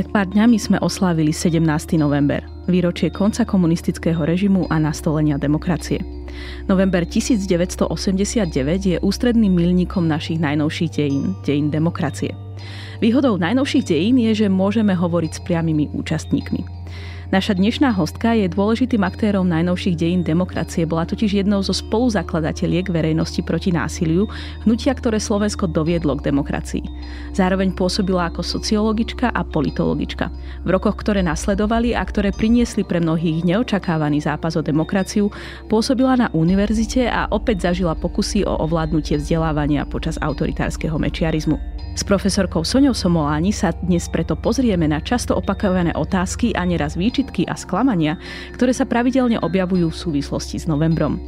Pred pár dňami sme oslávili 17. november, výročie konca komunistického režimu a nastolenia demokracie. November 1989 je ústredným milníkom našich najnovších dejín, dejín demokracie. Výhodou najnovších dejín je, že môžeme hovoriť s priamými účastníkmi. Naša dnešná hostka je dôležitým aktérom najnovších dejín demokracie, bola totiž jednou zo spoluzakladateliek verejnosti proti násiliu, hnutia, ktoré Slovensko doviedlo k demokracii. Zároveň pôsobila ako sociologička a politologička. V rokoch, ktoré nasledovali a ktoré priniesli pre mnohých neočakávaný zápas o demokraciu, pôsobila na univerzite a opäť zažila pokusy o ovládnutie vzdelávania počas autoritárskeho mečiarizmu. S profesorkou Soňou Somoláni sa dnes preto pozrieme na často opakované otázky a neraz výčitky a sklamania, ktoré sa pravidelne objavujú v súvislosti s novembrom.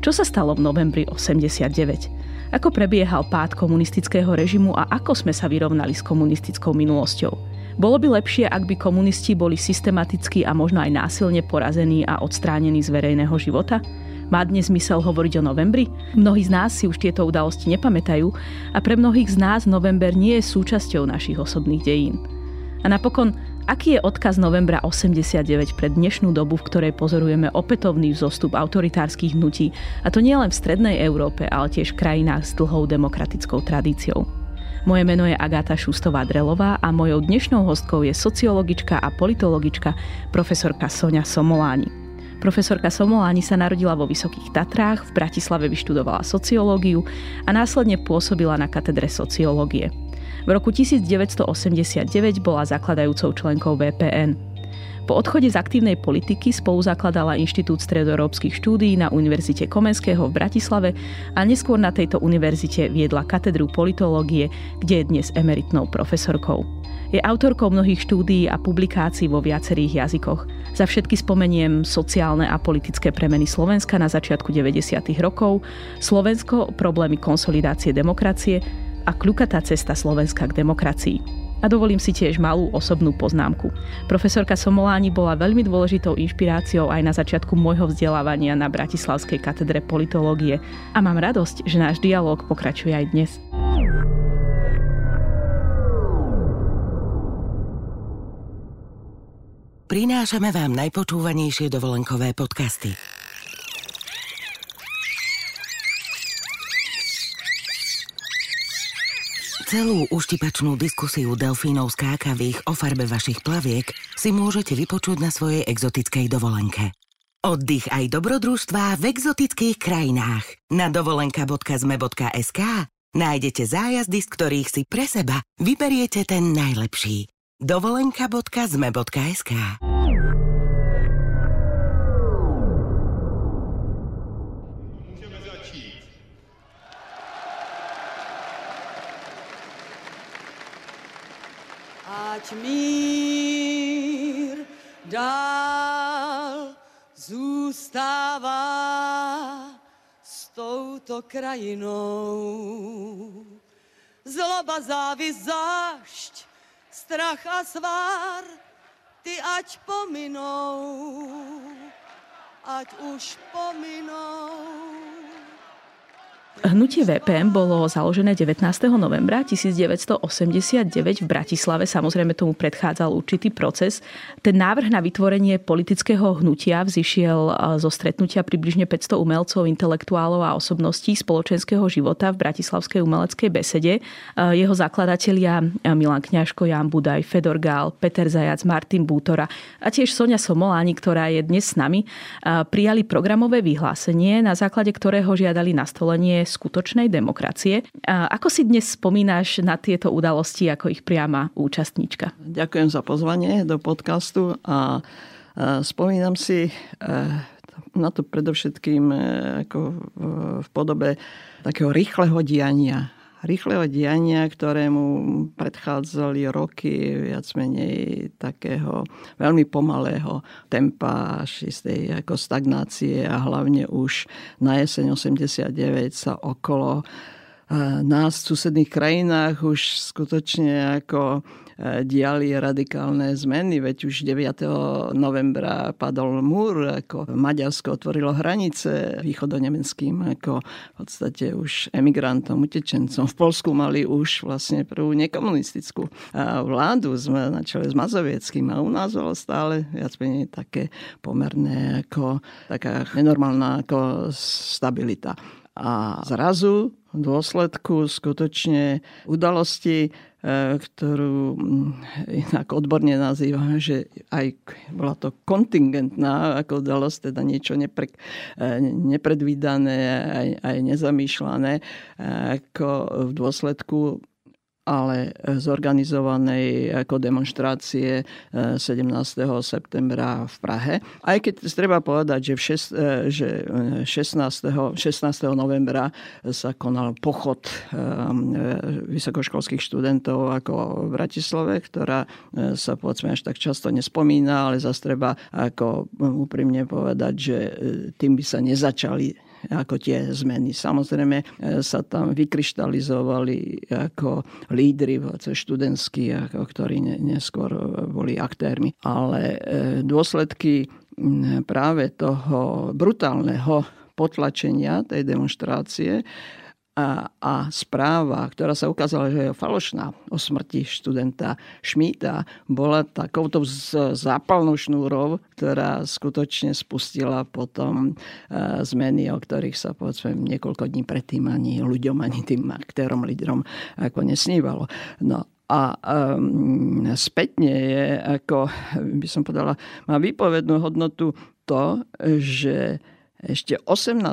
Čo sa stalo v novembri 89? Ako prebiehal pád komunistického režimu a ako sme sa vyrovnali s komunistickou minulosťou? Bolo by lepšie, ak by komunisti boli systematicky a možno aj násilne porazení a odstránení z verejného života? Má dnes zmysel hovoriť o novembri? Mnohí z nás si už tieto udalosti nepamätajú a pre mnohých z nás november nie je súčasťou našich osobných dejín. A napokon, aký je odkaz novembra 89 pre dnešnú dobu, v ktorej pozorujeme opätovný vzostup autoritárskych hnutí, a to nie len v strednej Európe, ale tiež v krajinách s dlhou demokratickou tradíciou. Moje meno je Agáta Šustová-Drelová a mojou dnešnou hostkou je sociologička a politologička profesorka Sonia Somoláni. Profesorka Somoláni sa narodila vo Vysokých Tatrách, v Bratislave vyštudovala sociológiu a následne pôsobila na katedre sociológie. V roku 1989 bola zakladajúcou členkou VPN. Po odchode z aktívnej politiky spolu zakladala Inštitút stredoeurópskych štúdií na Univerzite Komenského v Bratislave a neskôr na tejto univerzite viedla katedru politológie, kde je dnes emeritnou profesorkou. Je autorkou mnohých štúdií a publikácií vo viacerých jazykoch. Za všetky spomeniem sociálne a politické premeny Slovenska na začiatku 90. rokov, Slovensko, problémy konsolidácie demokracie a kľukatá cesta Slovenska k demokracii. A dovolím si tiež malú osobnú poznámku. Profesorka Somoláni bola veľmi dôležitou inšpiráciou aj na začiatku môjho vzdelávania na Bratislavskej katedre politológie a mám radosť, že náš dialog pokračuje aj dnes. Prinášame vám najpočúvanejšie dovolenkové podcasty. Celú uštipačnú diskusiu delfínov skákavých o farbe vašich plaviek si môžete vypočuť na svojej exotickej dovolenke. Oddych aj dobrodružstvá v exotických krajinách. Na dovolenka.zme.sk nájdete zájazdy, z ktorých si pre seba vyberiete ten najlepší dovolenka.zme.sk mír dál zůstává s touto krajinou. Zloba, závis, zášť strach a svár, ty ať pominou, ať už pominou. Hnutie VPM bolo založené 19. novembra 1989 v Bratislave. Samozrejme tomu predchádzal určitý proces. Ten návrh na vytvorenie politického hnutia vzýšiel zo stretnutia približne 500 umelcov, intelektuálov a osobností spoločenského života v Bratislavskej umeleckej besede. Jeho zakladatelia Milan Kňažko, Jan Budaj, Fedor Gál, Peter Zajac, Martin Bútora a tiež Sonia Somoláni, ktorá je dnes s nami, prijali programové vyhlásenie, na základe ktorého žiadali nastolenie skutočnej demokracie. Ako si dnes spomínaš na tieto udalosti ako ich priama účastníčka? Ďakujem za pozvanie do podcastu a spomínam si e, na to predovšetkým e, ako v podobe takého rýchleho diania rýchleho diania, ktorému predchádzali roky viac menej takého veľmi pomalého tempa až istej ako stagnácie a hlavne už na jeseň 89 sa okolo nás v susedných krajinách už skutočne ako e, diali radikálne zmeny, veď už 9. novembra padol múr, ako Maďarsko otvorilo hranice východonemeckým, ako v podstate už emigrantom, utečencom. V Polsku mali už vlastne prvú nekomunistickú vládu sme načali s Mazovieckým a u nás bolo stále viac menej také pomerné ako taká nenormálna ako stabilita. A zrazu dôsledku skutočne udalosti, e, ktorú mm, inak odborne nazývame, že aj bola to kontingentná ako udalosť, teda niečo nepre, e, nepredvídané, aj, aj nezamýšľané, e, ako v dôsledku ale zorganizovanej ako demonstrácie 17. Eh, septembra v Prahe. Aj keď treba povedať, že, v šest, eh, že 16. Eh, 16. novembra sa konal pochod vysokoškolských študentov ako v Bratislave, ktorá sa povedzme až tak často nespomína, ale zase treba ako úprimne povedať, že tým by sa nezačali ako tie zmeny. Samozrejme e, sa tam vykryštalizovali ako lídry študentskí, ako, ktorí neskôr boli aktérmi. Ale e, dôsledky práve toho brutálneho potlačenia tej demonstrácie a, a správa, ktorá sa ukázala, že je falošná o smrti študenta Šmíta, bola takouto zápalnou šnúrou, ktorá skutočne spustila potom e, zmeny, o ktorých sa povedzme niekoľko dní predtým ani ľuďom, ani tým aktérom, lídrom ako nesnívalo. No a um, spätne je, ako by som povedala, má výpovednú hodnotu to, že ešte 18.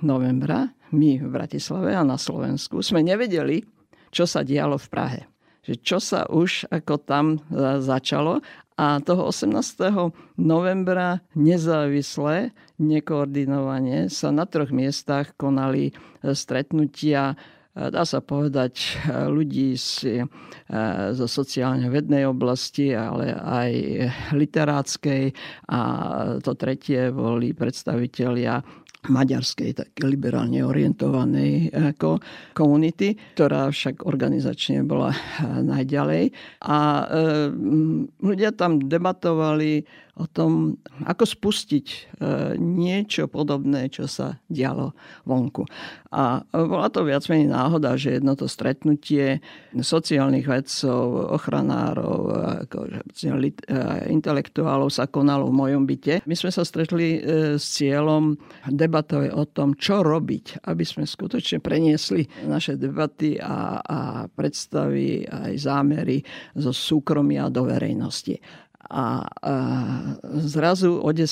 novembra my v Bratislave a na Slovensku sme nevedeli, čo sa dialo v Prahe. Že čo sa už ako tam e, začalo a toho 18. novembra nezávisle, nekoordinovane sa na troch miestach konali e, stretnutia dá sa povedať, ľudí z, zo sociálne vednej oblasti, ale aj literátskej. A to tretie boli predstavitelia maďarskej, tak liberálne orientovanej komunity, ktorá však organizačne bola najďalej. A e, ľudia tam debatovali o tom, ako spustiť e, niečo podobné, čo sa dialo vonku. A bola to viac menej náhoda, že jedno to stretnutie sociálnych vedcov, ochranárov, e, intelektuálov sa konalo v mojom byte. My sme sa stretli e, s cieľom debatovať o tom, čo robiť, aby sme skutočne preniesli naše debaty a, a predstavy aj zámery zo súkromia do verejnosti. A, a zrazu o 10.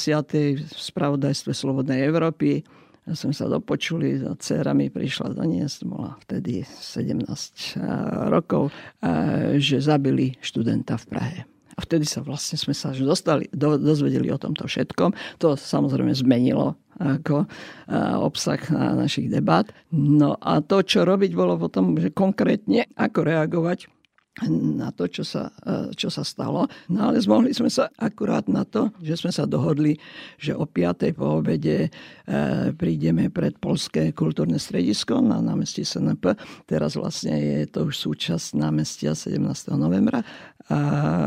v spravodajstve Slobodnej Európy sme sa dopočuli, za dcera mi prišla doniesť, bola vtedy 17 rokov, že zabili študenta v Prahe. A vtedy sa vlastne sme sa dostali, do, dozvedeli o tomto všetkom. To samozrejme zmenilo ako obsah na našich debat. No a to, čo robiť, bolo potom, že konkrétne ako reagovať na to, čo sa, e, čo sa stalo. No ale zmohli sme sa akurát na to, že sme sa dohodli, že o 5. po obede e, prídeme pred Polské kultúrne stredisko na námestí SNP. Teraz vlastne je to už súčasť námestia 17. novembra a,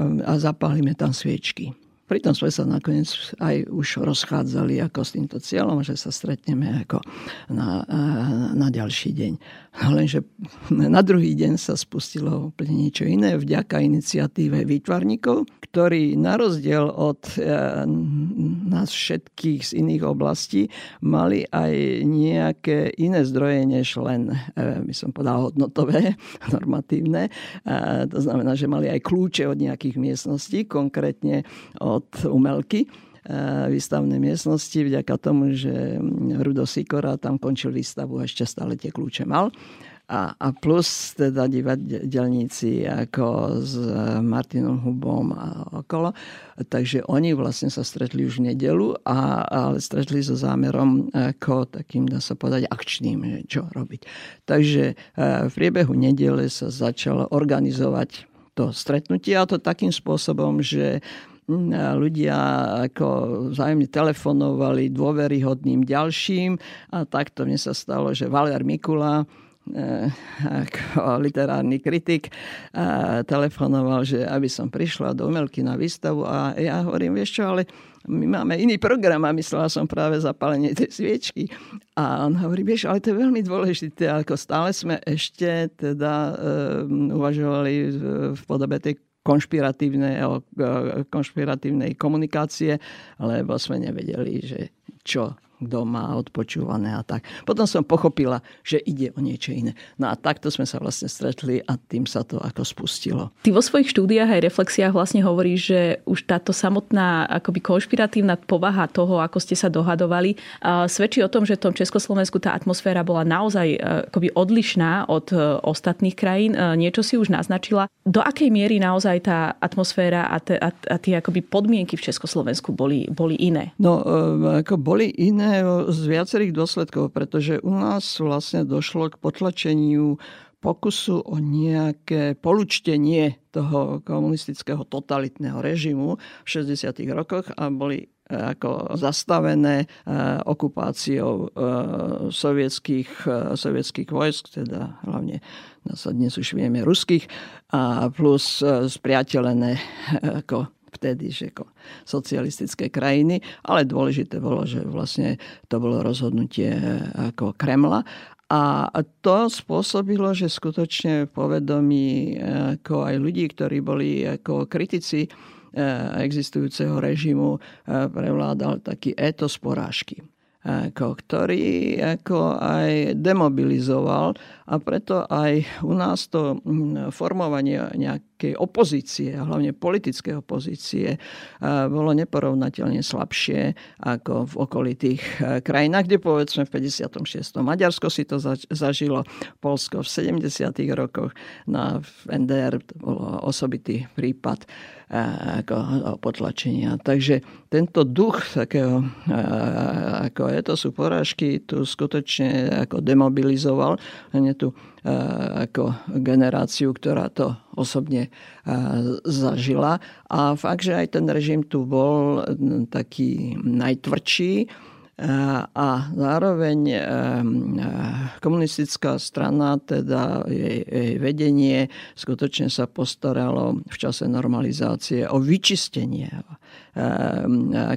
a zapálime tam sviečky. Pritom sme sa nakoniec aj už rozchádzali ako s týmto cieľom, že sa stretneme ako na, na ďalší deň. No lenže na druhý deň sa spustilo úplne niečo iné vďaka iniciatíve výtvarníkov, ktorí na rozdiel od e, nás všetkých z iných oblastí mali aj nejaké iné zdroje, než len, e, by som povedal, hodnotové, normatívne. To znamená, že mali aj kľúče od nejakých miestností, konkrétne od umelky výstavné miestnosti vďaka tomu, že Rudo Sikora tam končil výstavu a ešte stále tie kľúče mal. A, a plus teda divadelníci ako s Martinom Hubom a okolo. Takže oni vlastne sa stretli už v nedelu, a, ale stretli so zámerom ako takým, dá sa povedať, akčným, čo robiť. Takže e, v priebehu nedele sa začalo organizovať to stretnutie a to takým spôsobom, že ľudia ako vzájomne telefonovali dôveryhodným ďalším a takto mne sa stalo, že Valer Mikula ako literárny kritik telefonoval, že aby som prišla do umelky na výstavu a ja hovorím, vieš čo, ale my máme iný program a myslela som práve zapálenie tej sviečky. A on hovorí, vieš, ale to je veľmi dôležité, ako stále sme ešte teda um, uvažovali v podobe tej konšpiratívnej, konšpiratívnej komunikácie, lebo sme nevedeli, že čo kto má odpočúvané a tak. Potom som pochopila, že ide o niečo iné. No a takto sme sa vlastne stretli a tým sa to ako spustilo. Ty vo svojich štúdiách aj reflexiách vlastne hovoríš, že už táto samotná akoby konšpiratívna povaha toho, ako ste sa dohadovali, svedčí o tom, že v tom Československu tá atmosféra bola naozaj e, akoby odlišná od e, ostatných krajín. E, niečo si už naznačila. Do akej miery naozaj tá atmosféra a, te, a, a tie akoby podmienky v Československu boli, boli iné? No, ako boli iné z viacerých dôsledkov, pretože u nás vlastne došlo k potlačeniu pokusu o nejaké polučtenie toho komunistického totalitného režimu v 60. rokoch a boli e, ako zastavené e, okupáciou e, sovietských, sovietských vojsk, teda hlavne sa dnes už vieme ruských, a plus spriateľené ako vtedy, že socialistické krajiny, ale dôležité bolo, že vlastne to bolo rozhodnutie eh, ako Kremla. A to spôsobilo, že skutočne povedomí eh, ako aj ľudí, ktorí boli ako kritici eh, existujúceho režimu, prevládal taký etos porážky ktorý ako aj demobilizoval. A preto aj u nás to formovanie nejakej opozície, hlavne politické opozície, bolo neporovnateľne slabšie ako v okolitých krajinách, kde povedzme v 56. Maďarsko si to zažilo, Polsko v 70. rokoch, na NDR to bolo osobitý prípad ako potlačenia. Takže tento duch takého, ako je to sú porážky, tu skutočne ako demobilizoval hlavne tú ako generáciu, ktorá to osobne zažila. A fakt, že aj ten režim tu bol taký najtvrdší, a zároveň eh, komunistická strana, teda jej, jej vedenie, skutočne sa postaralo v čase normalizácie o vyčistenie eh,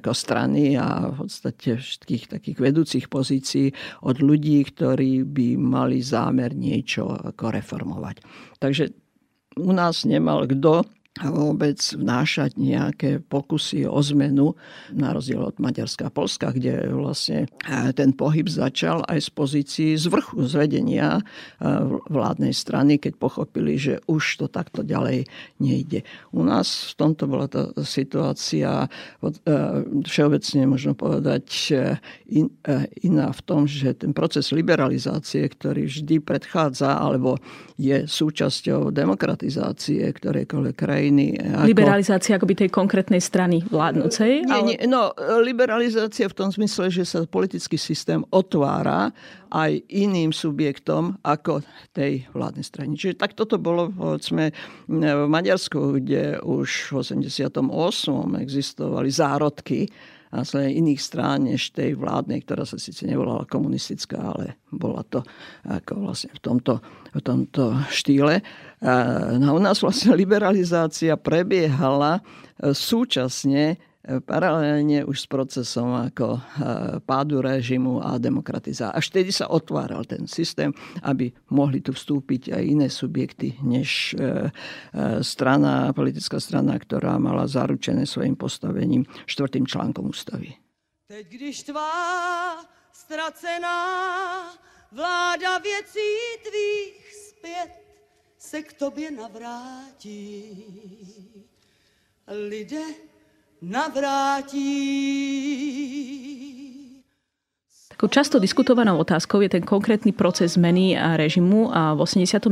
ako strany a v podstate všetkých takých vedúcich pozícií od ľudí, ktorí by mali zámer niečo ako reformovať. Takže u nás nemal kto vôbec vnášať nejaké pokusy o zmenu, na rozdiel od Maďarska a Polska, kde vlastne e, ten pohyb začal aj z pozícií z vrchu, z vedenia e, vládnej strany, keď pochopili, že už to takto ďalej nejde. U nás v tomto bola tá situácia e, všeobecne možno povedať iná v tom, že ten proces liberalizácie, ktorý vždy predchádza alebo je súčasťou demokratizácie ktorejkoľvek krajiny, krajiny. Ako... Liberalizácia akoby tej konkrétnej strany vládnucej? Nie, ale... nie, no, liberalizácia v tom zmysle, že sa politický systém otvára aj iným subjektom ako tej vládnej strany. Čiže tak toto bolo povedzme, v Maďarsku, kde už v 88. existovali zárodky následne iných strán než tej vládnej, ktorá sa síce nevolala komunistická, ale bola to ako vlastne v tomto, v tomto štýle. No u nás vlastne liberalizácia prebiehala e, súčasne paralelne už s procesom ako e, pádu režimu a demokratizácie. Až vtedy sa otváral ten systém, aby mohli tu vstúpiť aj iné subjekty, než e, e, strana, politická strana, ktorá mala zaručené svojim postavením štvrtým článkom ústavy. Teď, když tvá ztracená vláda věcí tvých zpět se k tobě navrátí, lidé navrátí. Často diskutovanou otázkou je ten konkrétny proces zmeny režimu v 89.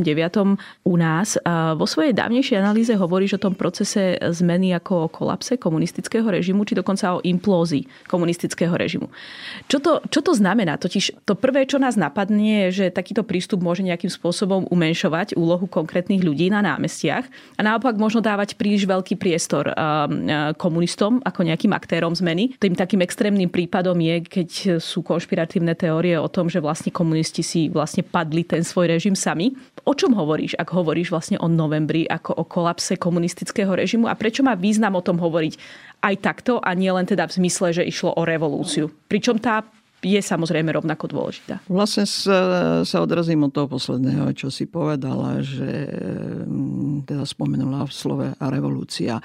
u nás. Vo svojej dávnejšej analýze hovoríš o tom procese zmeny ako o kolapse komunistického režimu, či dokonca o implózii komunistického režimu. Čo to, čo to znamená? Totiž to prvé, čo nás napadne, je, že takýto prístup môže nejakým spôsobom umenšovať úlohu konkrétnych ľudí na námestiach a naopak možno dávať príliš veľký priestor komunistom ako nejakým aktérom zmeny. Tým takým extrémnym prípadom je, keď sú konšpirácie konšpiratívne teórie o tom, že vlastne komunisti si vlastne padli ten svoj režim sami. O čom hovoríš, ak hovoríš vlastne o novembri ako o kolapse komunistického režimu a prečo má význam o tom hovoriť aj takto a nie len teda v zmysle, že išlo o revolúciu. Pričom tá je samozrejme rovnako dôležitá. Vlastne sa, sa odrazím od toho posledného, čo si povedala, že mm, teda spomenula v slove a revolúcia.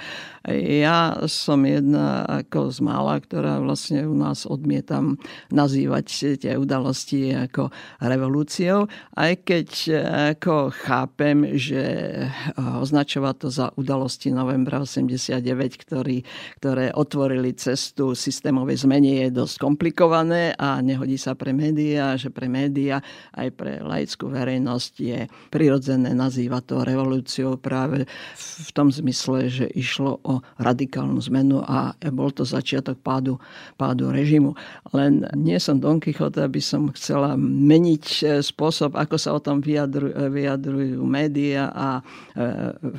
Ja som jedna ako z mála, ktorá vlastne u nás odmietam nazývať tie udalosti ako revolúciou, aj keď ako chápem, že označovať to za udalosti novembra 89, ktorý, ktoré otvorili cestu systémovej zmene je dosť komplikované a nehodí sa pre médiá, že pre médiá aj pre laickú verejnosť je prirodzené nazývať to revolúciou práve v tom zmysle, že išlo o radikálnu zmenu a bol to začiatok pádu, pádu režimu. Len nie som Don Quixote, aby som chcela meniť e, spôsob, ako sa o tom vyjadrujú, vyjadrujú médiá a e,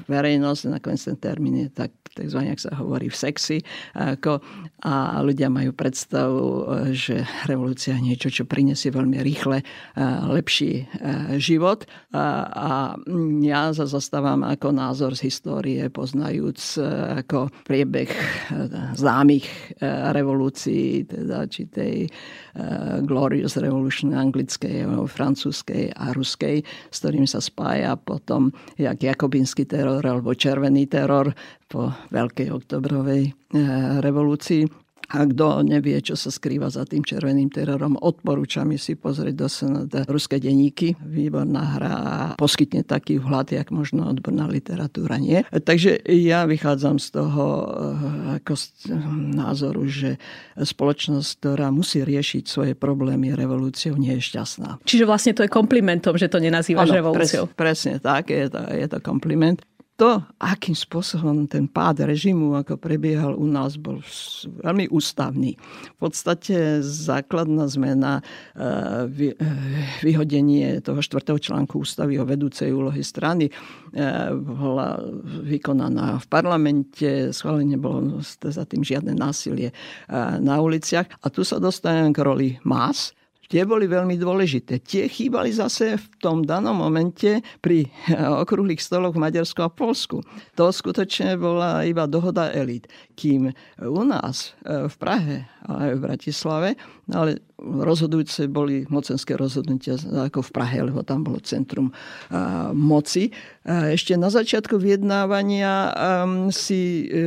verejnosť. Nakoniec ten termín je tak, takzvaný, ak sa hovorí, v sexy. Ako, a ľudia majú predstavu, že revolúcia je niečo, čo prinesie veľmi rýchle lepší život. A ja sa zastávam ako názor z histórie, poznajúc ako priebeh známych revolúcií, teda či tej Glorious Revolution anglickej, francúzskej a ruskej, s ktorým sa spája potom jak jakobinský teror alebo červený teror po Veľkej oktobrovej revolúcii. A kto nevie, čo sa skrýva za tým červeným terorom, odporúčam si pozrieť do SND ruské denníky. Výborná hra a poskytne taký vhľad, jak možno odborná literatúra nie. Takže ja vychádzam z toho eh, ako z názoru, že spoločnosť, ktorá musí riešiť svoje problémy revolúciou, nie je šťastná. Čiže vlastne to je komplimentom, že to nenazývaš ano, revolúciou. Pres, presne tak, je to, je to kompliment to, akým spôsobom ten pád režimu ako prebiehal u nás, bol veľmi ústavný. V podstate základná zmena, e, e, vyhodenie toho štvrtého článku ústavy o vedúcej úlohy strany e, bola vykonaná v parlamente, schválne bolo za tým žiadne násilie na uliciach. A tu sa dostanem k roli más, tie boli veľmi dôležité. Tie chýbali zase v tom danom momente pri okrúhlych stoloch v Maďarsku a Polsku. To skutočne bola iba dohoda elit. Kým u nás e, v Prahe a aj v Bratislave, ale rozhodujúce boli mocenské rozhodnutia ako v Prahe, lebo tam bolo centrum moci. Ešte na začiatku vyjednávania si e,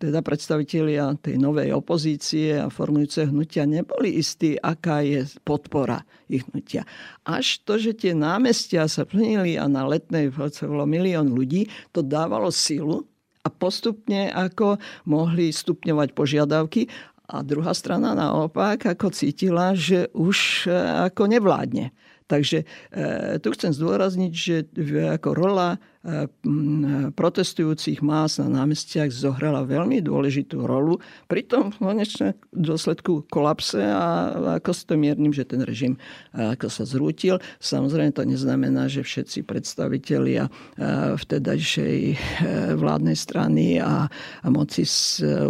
teda predstavitelia tej novej opozície a formujúce hnutia neboli istí, aká je podpora ich hnutia. Až to, že tie námestia sa plnili a na letnej bolo milión ľudí, to dávalo silu a postupne ako mohli stupňovať požiadavky a druhá strana naopak ako cítila, že už e, ako nevládne. Takže e, tu chcem zdôrazniť, že ako rola e, protestujúcich más na námestiach zohrala veľmi dôležitú rolu pri tom v dôsledku kolapse a ako s to miernym, že ten režim ako sa zrútil. Samozrejme to neznamená, že všetci predstavitelia vtedajšej vládnej strany a moci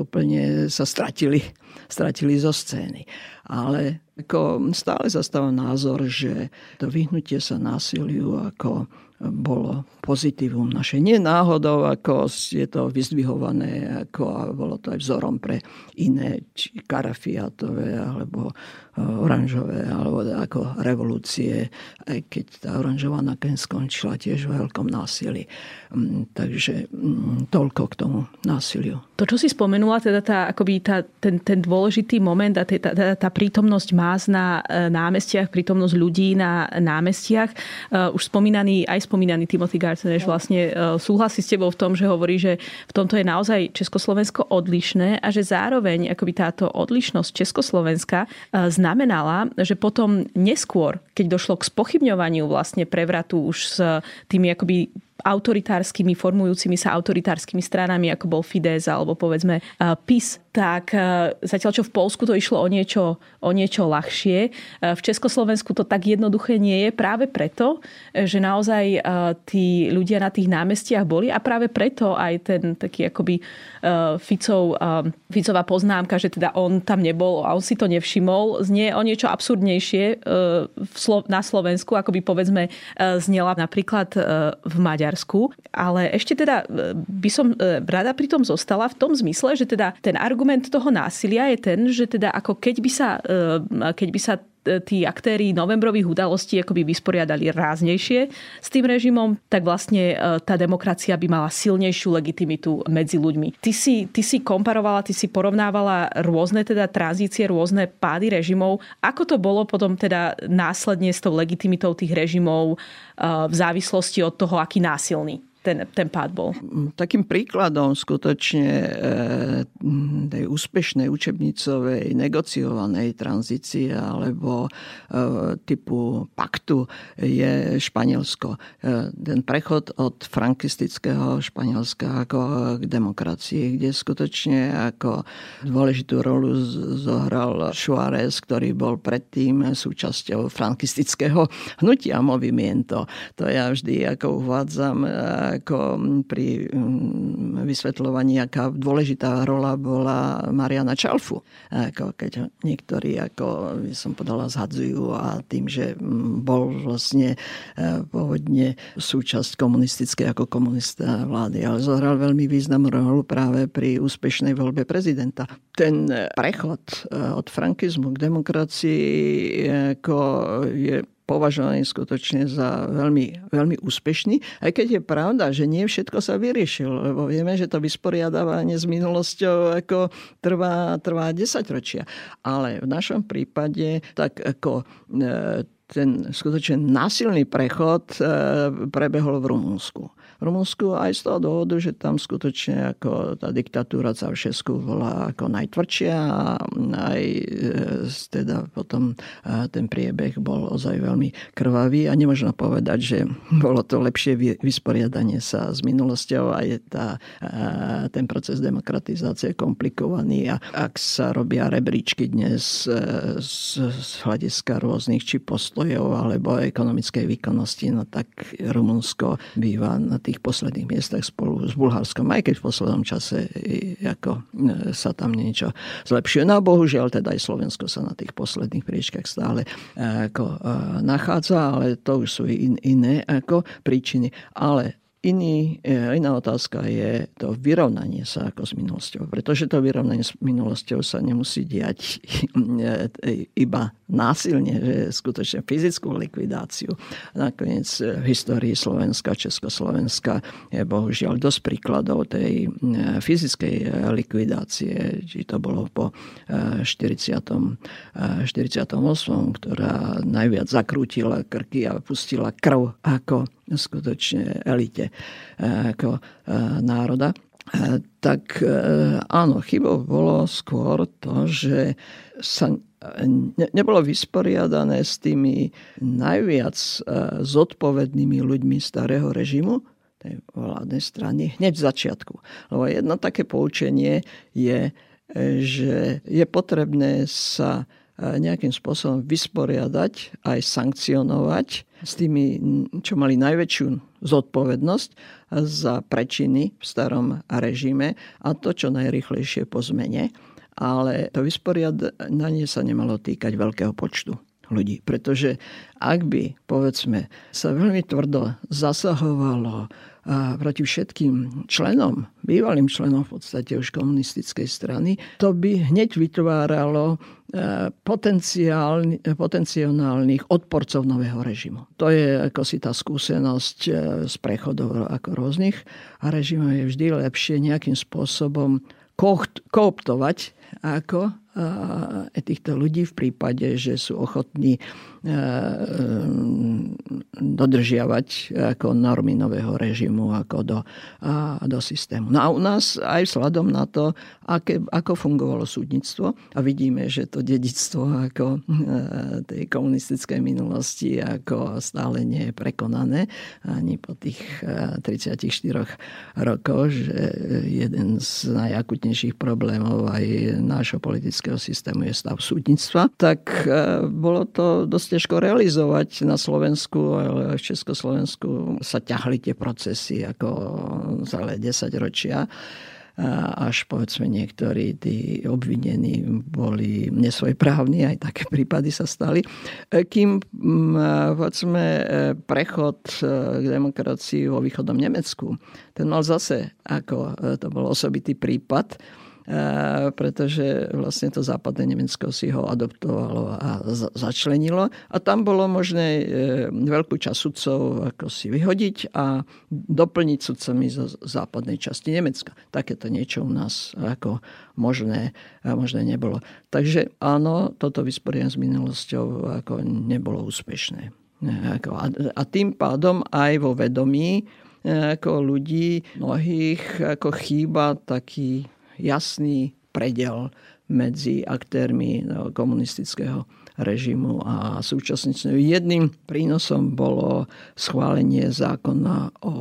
úplne sa stratili stratili zo scény. Ale ako stále zastávam názor, že to vyhnutie sa násiliu ako bolo pozitívum naše. Nie náhodou, ako je to vyzdvihované, ako a bolo to aj vzorom pre iné, či karafiatové, alebo oranžové, alebo ako revolúcie, aj keď tá oranžová nakoniec skončila tiež v veľkom násilí. Mm, takže mm, toľko k tomu násiliu. To, čo si spomenula, teda tá, akoby tá, ten, ten dôležitý moment a tá, tá, tá prítomnosť más na e, námestiach, prítomnosť ľudí na námestiach, uh, už spomínaný, aj spomínaný Timothy Garceneš vlastne uh, súhlasí s tebou v tom, že hovorí, že v tomto je naozaj Československo odlišné a že zároveň akoby táto odlišnosť Československa uh, znamenala, že potom neskôr, keď došlo k spochybňovaniu vlastne prevratu už s tými akoby autoritárskymi, formujúcimi sa autoritárskymi stranami, ako bol Fidesz alebo povedzme PIS, tak zatiaľ čo v Polsku to išlo o niečo, o niečo ľahšie. V Československu to tak jednoduché nie je práve preto, že naozaj tí ľudia na tých námestiach boli a práve preto aj ten taký akoby Ficov, Ficová poznámka, že teda on tam nebol a on si to nevšimol, znie o niečo absurdnejšie na Slovensku, ako by povedzme znela napríklad v Maďarsku. Ale ešte teda by som rada pri tom zostala v tom zmysle, že teda ten argument toho násilia je ten, že teda ako keď by sa, keď by sa tí aktéry novembrových udalostí akoby vysporiadali ráznejšie s tým režimom, tak vlastne tá demokracia by mala silnejšiu legitimitu medzi ľuďmi. Ty si, ty si komparovala, ty si porovnávala rôzne teda tranzície, rôzne pády režimov. Ako to bolo potom teda následne s tou legitimitou tých režimov v závislosti od toho, aký násilný? Ten, ten pád bol. Takým príkladom skutočne e, tej úspešnej učebnicovej negociovanej tranzície alebo e, typu paktu je Španielsko. E, ten prechod od frankistického Španielska ako k demokracii, kde skutočne ako dôležitú rolu zohral Suárez, ktorý bol predtým súčasťou frankistického hnutia Movimiento. To ja vždy ako uvádzam ako pri mm, vysvetľovaní, aká dôležitá rola bola Mariana Čalfu. Ako keď niektorí, ako som podala, zhadzujú a tým, že mm, bol vlastne e, pôvodne súčasť komunistickej ako komunista vlády, ale zohral veľmi významnú rolu práve pri úspešnej voľbe prezidenta. Ten prechod e, od frankizmu k demokracii ako je považovaný skutočne za veľmi, veľmi úspešný. Aj keď je pravda, že nie všetko sa vyriešilo, lebo vieme, že to vysporiadávanie s minulosťou ako trvá, trvá 10 ročia. Ale v našom prípade tak ako e, ten skutočne násilný prechod e, prebehol v Rumunsku. Rumunsku aj z toho dôvodu, že tam skutočne ako tá diktatúra Ceausescu bola ako najtvrdšia a aj e, teda potom e, ten priebeh bol ozaj veľmi krvavý a nemôžno povedať, že bolo to lepšie vysporiadanie sa s minulosťou a je tá, e, ten proces demokratizácie komplikovaný a ak sa robia rebríčky dnes z, z hľadiska rôznych či postojov alebo ekonomickej výkonnosti, no tak Rumunsko býva na tých tých posledných miestach spolu s Bulharskom, aj keď v poslednom čase ako e, sa tam niečo zlepšuje. No a bohužiaľ teda aj Slovensko sa na tých posledných priečkách stále e, ako e, nachádza, ale to už sú in, iné ako príčiny. Ale Iný, e, iná otázka je to vyrovnanie sa ako s minulosťou. Pretože to vyrovnanie s minulosťou sa nemusí diať e, iba násilne, že skutočne fyzickú likvidáciu. Nakoniec e, v histórii Slovenska, Československa je bohužiaľ dosť príkladov tej fyzickej likvidácie, či to bolo po 40. 48., ktorá najviac zakrútila krky a pustila krv ako skutočne elite eh, ako eh, národa. Eh, tak áno, chybou bolo skôr to, že sa nebolo vysporiadané s tými najviac zodpovednými ľuďmi starého režimu, tej vládnej strany, hneď v začiatku. Lebo jedno také poučenie je, že je potrebné sa nejakým spôsobom vysporiadať, aj sankcionovať s tými, čo mali najväčšiu zodpovednosť za prečiny v starom režime a to čo najrychlejšie po zmene. Ale to vysporiadanie sa nemalo týkať veľkého počtu ľudí. Pretože ak by, povedzme, sa veľmi tvrdo zasahovalo proti všetkým členom, bývalým členom v podstate už komunistickej strany, to by hneď vytváralo e, potenciálnych odporcov nového režimu. To je ako si tá skúsenosť e, z prechodov ako rôznych režimov je vždy lepšie nejakým spôsobom kooptovať ako týchto ľudí v prípade, že sú ochotní dodržiavať ako normy nového režimu ako do, do systému. No a u nás aj vzhľadom na to, aké, ako fungovalo súdnictvo a vidíme, že to dedictvo ako tej komunistickej minulosti ako stále nie je prekonané ani po tých 34 rokoch, že jeden z najakutnejších problémov aj nášho politického systému je stav súdnictva, tak bolo to dosť ťažko realizovať na Slovensku, ale v Československu sa ťahli tie procesy ako celé 10 ročia až povedzme niektorí tí obvinení boli nesvojprávni, aj také prípady sa stali. Kým povedzme prechod k demokracii vo východnom Nemecku, ten mal zase ako to bol osobitý prípad, pretože vlastne to západné Nemecko si ho adoptovalo a začlenilo. A tam bolo možné e, veľkú časť sudcov ako si vyhodiť a doplniť sudcami zo západnej časti Nemecka. Takéto niečo u nás ako možné, možné nebolo. Takže áno, toto vysporiadanie s minulosťou ako nebolo úspešné. A tým pádom aj vo vedomí e, ako ľudí mnohých ako chýba taký jasný predel medzi aktérmi no, komunistického režimu a súčasnicou. Jedným prínosom bolo schválenie zákona o,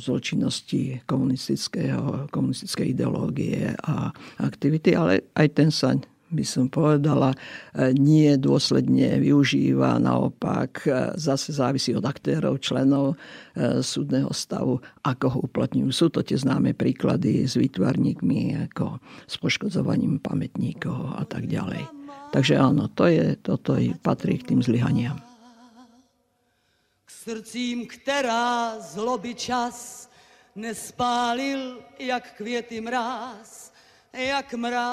zločinnosti komunistického, komunistickej ideológie a aktivity, ale aj ten sa by som povedala, e, nie dôsledne využíva. Naopak e, zase závisí od aktérov, členov e, súdneho stavu, ako ho uplatňujú. Sú to tie známe príklady s výtvarníkmi, ako s poškodzovaním pamätníkov a tak ďalej. Takže áno, to je, toto patrí k tým zlyhaniam. Srdcím, ktorá zloby čas nespálil, jak květy mráz, jak mráz.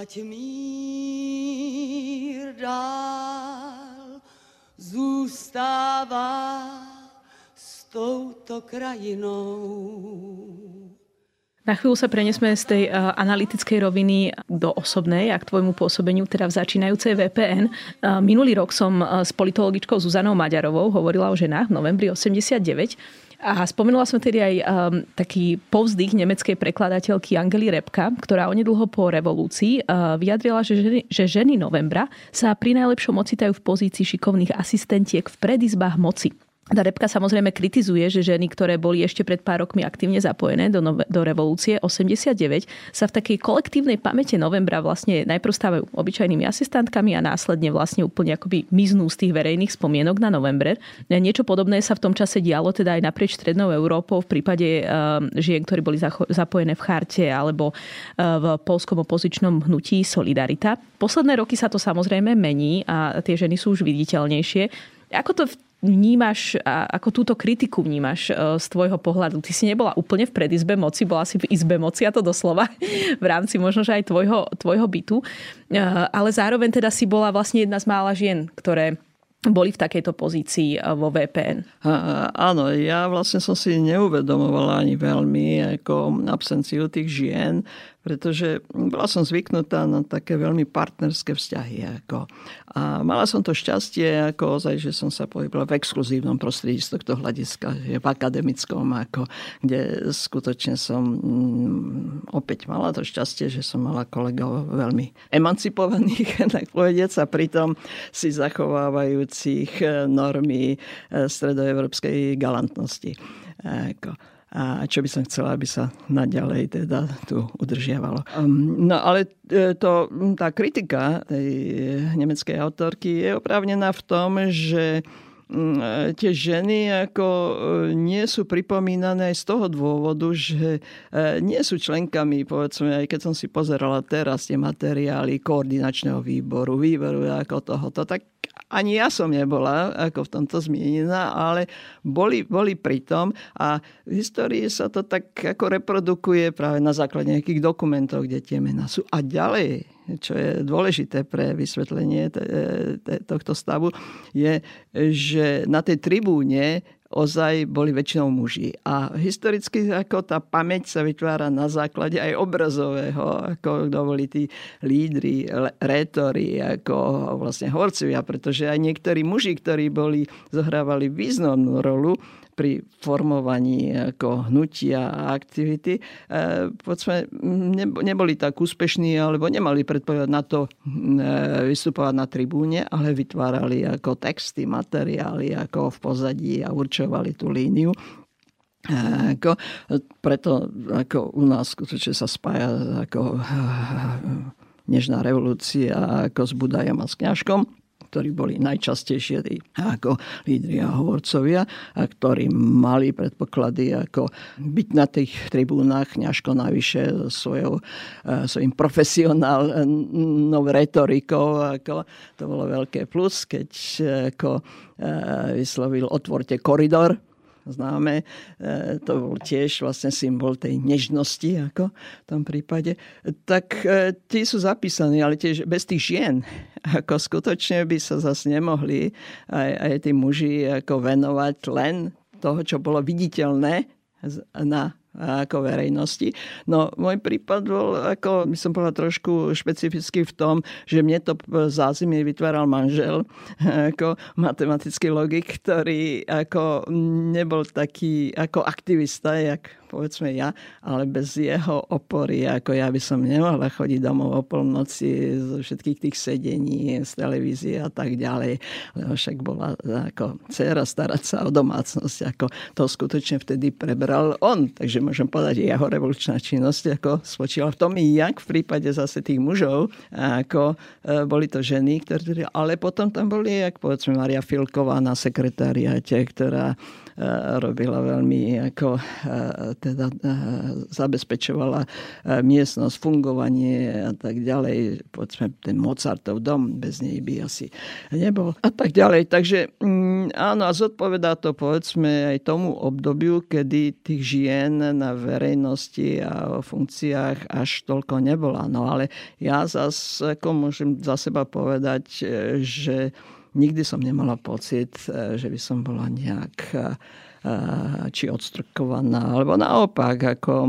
Ať mír dál zůstává s touto krajinou. Na chvíľu sa prenesme z tej uh, analytickej roviny do osobnej a k tvojmu pôsobeniu, teda v začínajúcej VPN. Uh, minulý rok som uh, s politologičkou Zuzanou Maďarovou hovorila o ženách v novembri 89 a spomenula som tedy aj um, taký povzdych nemeckej prekladateľky Angely Repka, ktorá onedlho po revolúcii uh, vyjadrila, že ženy, že ženy novembra sa pri najlepšom ocitajú v pozícii šikovných asistentiek v predizbách moci. Tá repka samozrejme kritizuje, že ženy, ktoré boli ešte pred pár rokmi aktívne zapojené do, nove, do revolúcie 89, sa v takej kolektívnej pamäte novembra vlastne najprv stávajú obyčajnými asistentkami a následne vlastne úplne akoby miznú z tých verejných spomienok na november. Niečo podobné sa v tom čase dialo teda aj naprieč strednou Európou v prípade uh, žien, ktorí boli zapojené v charte alebo uh, v polskom opozičnom hnutí Solidarita. Posledné roky sa to samozrejme mení a tie ženy sú už viditeľnejšie. Ako to vnímaš, ako túto kritiku vnímaš e, z tvojho pohľadu? Ty si nebola úplne v predizbe moci, bola si v izbe moci, a to doslova, v rámci možno, že aj tvojho, tvojho bytu. E, ale zároveň teda si bola vlastne jedna z mála žien, ktoré boli v takejto pozícii e, vo VPN. A, áno, ja vlastne som si neuvedomovala ani veľmi ako absenciu tých žien pretože bola som zvyknutá na také veľmi partnerské vzťahy. Ako. A mala som to šťastie, ako ozaj, že som sa pohybila v exkluzívnom prostredí z tohto hľadiska, v akademickom, ako, kde skutočne som mm, opäť mala to šťastie, že som mala kolegov veľmi emancipovaných, tak povediac, a pritom si zachovávajúcich normy eh, stredoevropskej galantnosti. Ako a čo by som chcela, aby sa naďalej teda tu udržiavalo. No ale e, to, tá kritika tej nemeckej autorky je oprávnená v tom, že tie ženy ako e, nie sú pripomínané aj z toho dôvodu, že e, nie sú členkami, povedzme, aj keď som si pozerala teraz tie materiály koordinačného výboru, výboru ako tohoto, tak ani ja som nebola ako v tomto zmienená, ale boli, boli pritom a v histórii sa to tak ako reprodukuje práve na základe nejakých dokumentov, kde tie mená sú. A ďalej, čo je dôležité pre vysvetlenie tohto stavu, je, že na tej tribúne ozaj boli väčšinou muži. A historicky ako tá pamäť sa vytvára na základe aj obrazového, ako kto boli tí lídry, rétori, ako vlastne horcovia, pretože aj niektorí muži, ktorí boli, zohrávali významnú rolu, pri formovaní ako hnutia a aktivity, e, poďme, neboli tak úspešní, alebo nemali predpovedať na to e, vystupovať na tribúne, ale vytvárali ako texty, materiály ako v pozadí a určovali tú líniu. E, ako, preto ako u nás skutočne sa spája ako nežná revolúcia ako s Budajom a s kňažkom ktorí boli najčastejšie ako lídri a hovorcovia a ktorí mali predpoklady ako byť na tých tribúnach ňažko navyše svojou, e, svojim profesionálnou retorikou. Ako, to bolo veľké plus, keď e, ako, e, vyslovil otvorte koridor známe. E, to bol tiež vlastne symbol tej nežnosti, ako v tom prípade. Tak e, tí sú zapísaní, ale tiež bez tých žien, ako skutočne by sa zase nemohli aj, aj tí muži ako venovať len toho, čo bolo viditeľné na ako verejnosti. No môj prípad bol, ako by som povedal, trošku špecifický v tom, že mne to zázimie vytváral manžel, ako matematický logik, ktorý ako nebol taký ako aktivista, jak povedzme ja, ale bez jeho opory, ako ja by som nemohla chodiť domov o polnoci zo všetkých tých sedení, z televízie a tak ďalej. Lebo však bola ako dcera starať sa o domácnosť, ako to skutočne vtedy prebral on. Takže môžem povedať, jeho revolučná činnosť ako spočívala v tom, jak v prípade zase tých mužov, ako e, boli to ženy, ktoré, ale potom tam boli, jak povedzme Maria Filková na sekretariate, ktorá robila veľmi ako teda zabezpečovala miestnosť, fungovanie a tak ďalej. Poďme, ten Mozartov dom, bez nej by asi nebol a tak ďalej. Takže mm, áno, a zodpovedá to povedzme aj tomu obdobiu, kedy tých žien na verejnosti a o funkciách až toľko nebola. No ale ja zase môžem za seba povedať, že nikdy som nemala pocit, e, že by som bola nejak e, e, či odstrkovaná, alebo naopak, ako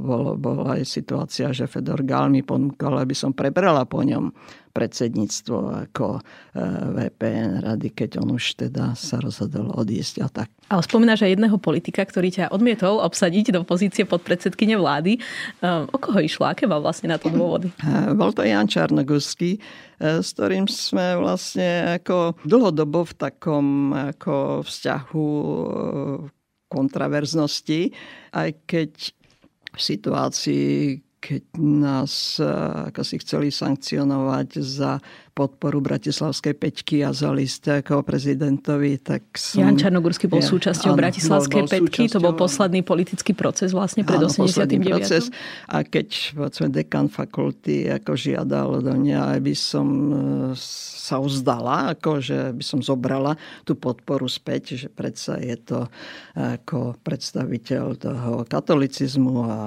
bol, bola aj situácia, že Fedor Gál mi ponúkal, aby som prebrala po ňom predsedníctvo ako e, VPN rady, keď on už teda sa rozhodol odísť a tak. Ale spomínaš aj jedného politika, ktorý ťa odmietol obsadiť do pozície podpredsedkyne vlády. E, o koho išlo? Aké mal vlastne na to dôvody? E, bol to Jan Čarnogurský, s ktorým sme vlastne ako dlhodobo v takom ako vzťahu kontraverznosti, aj keď v situácii, keď nás ako si chceli sankcionovať za podporu Bratislavskej peťky a za list ako prezidentovi, tak som... Jan Čarnogurský bol ja, súčasťou áno, Bratislavskej bol, bol peťky, súčasťou, to bol posledný politický proces vlastne pred áno, 89. proces. A keď povedzme, dekan fakulty ako žiadal do mňa, aby som e, sa vzdala, ako že by som zobrala tú podporu späť, že predsa je to ako predstaviteľ toho katolicizmu a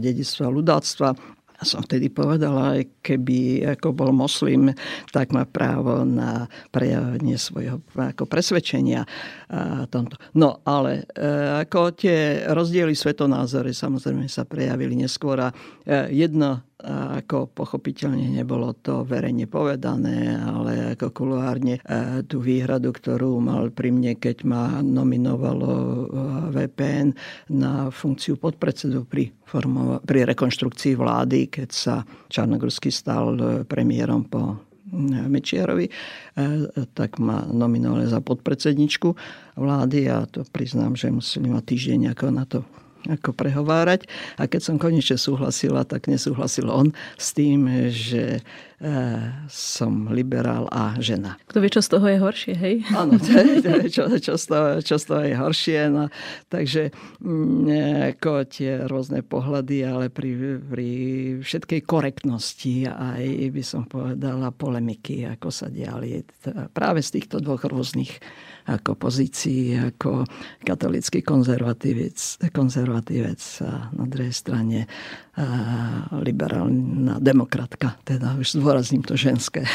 dedictva ľudáctva som vtedy povedala, keby ako bol moslim, tak má právo na prejavenie svojho ako presvedčenia. A tomto. No ale e, ako tie rozdiely svetonázory samozrejme sa prejavili neskôr a e, jedno ako pochopiteľne nebolo to verejne povedané, ale ako kuluárne e, tú výhradu, ktorú mal pri mne, keď ma nominovalo VPN na funkciu podpredsedu pri, formova- pri rekonštrukcii vlády, keď sa Čarnogórsky stal premiérom po Mečiarovi, e, tak ma nominovali za podpredsedničku vlády. A to priznám, že museli ma týždeň ako na to ako prehovárať. A keď som konečne súhlasila, tak nesúhlasil on s tým, že e, som liberál a žena. Kto vie, čo z toho je horšie, hej? Áno, čo, čo, z toho, čo z toho je horšie. No, takže mm, ako tie rôzne pohľady, ale pri, pri všetkej korektnosti aj by som povedala polemiky, ako sa diali práve z týchto dvoch rôznych ako pozícii, ako katolický konzervatívec, konzervatívec a na druhej strane liberálna demokratka, teda už zdôrazním to ženské.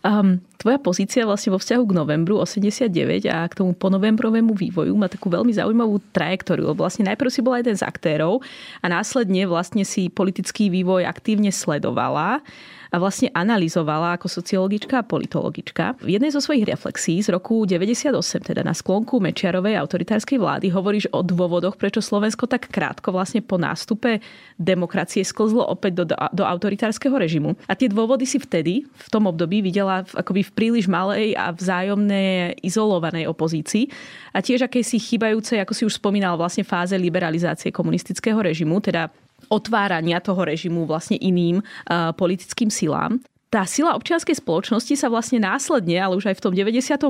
Um, tvoja pozícia vlastne vo vzťahu k novembru 89 a k tomu ponovembrovému vývoju má takú veľmi zaujímavú trajektóriu. Vlastne najprv si bola jeden z aktérov a následne vlastne si politický vývoj aktívne sledovala a vlastne analyzovala ako sociologička a politologička. V jednej zo svojich reflexí z roku 98, teda na sklonku Mečiarovej autoritárskej vlády, hovoríš o dôvodoch, prečo Slovensko tak krátko vlastne po nástupe demokracie sklzlo opäť do, do autoritárskeho režimu. A tie dôvody si vtedy, v tom období, videla v, akoby v príliš malej a vzájomnej izolovanej opozícii a tiež akejsi chýbajúcej, ako si už spomínal, vlastne fáze liberalizácie komunistického režimu, teda otvárania toho režimu vlastne iným uh, politickým silám tá sila občianskej spoločnosti sa vlastne následne, ale už aj v tom 98.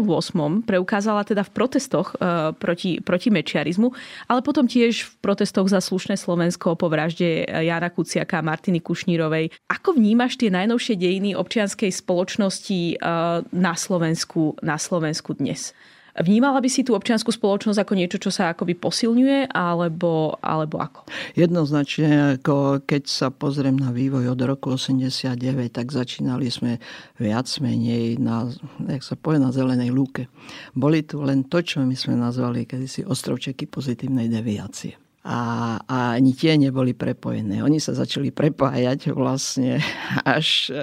preukázala teda v protestoch uh, proti, proti mečiarizmu, ale potom tiež v protestoch za slušné Slovensko po vražde Jana Kuciaka a Martiny Kušnírovej. Ako vnímaš tie najnovšie dejiny občianskej spoločnosti na Slovensku, na Slovensku dnes? Vnímala by si tú občianskú spoločnosť ako niečo, čo sa akoby posilňuje, alebo, alebo ako? Jednoznačne, ako keď sa pozriem na vývoj od roku 89, tak začínali sme viac menej na, jak sa povie, na zelenej lúke. Boli tu len to, čo my sme nazvali kedysi ostrovčeky pozitívnej deviácie a, a ani tie neboli prepojené. Oni sa začali prepájať vlastne až e,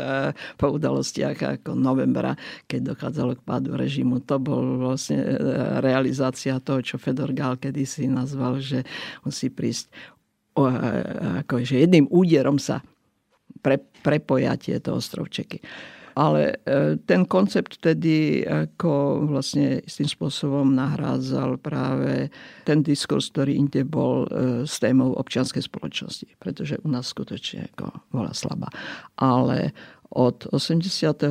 po udalostiach ako novembra, keď dochádzalo k pádu režimu. To bol vlastne e, realizácia toho, čo Fedor Gál kedysi nazval, že musí prísť e, ako, jedným úderom sa pre, prepoja tieto ostrovčeky. Ale e, ten koncept tedy ako vlastne istým spôsobom nahrádzal práve ten diskurs, ktorý inde bol e, s témou občianskej spoločnosti, pretože u nás skutočne ako bola slabá. Ale od 89.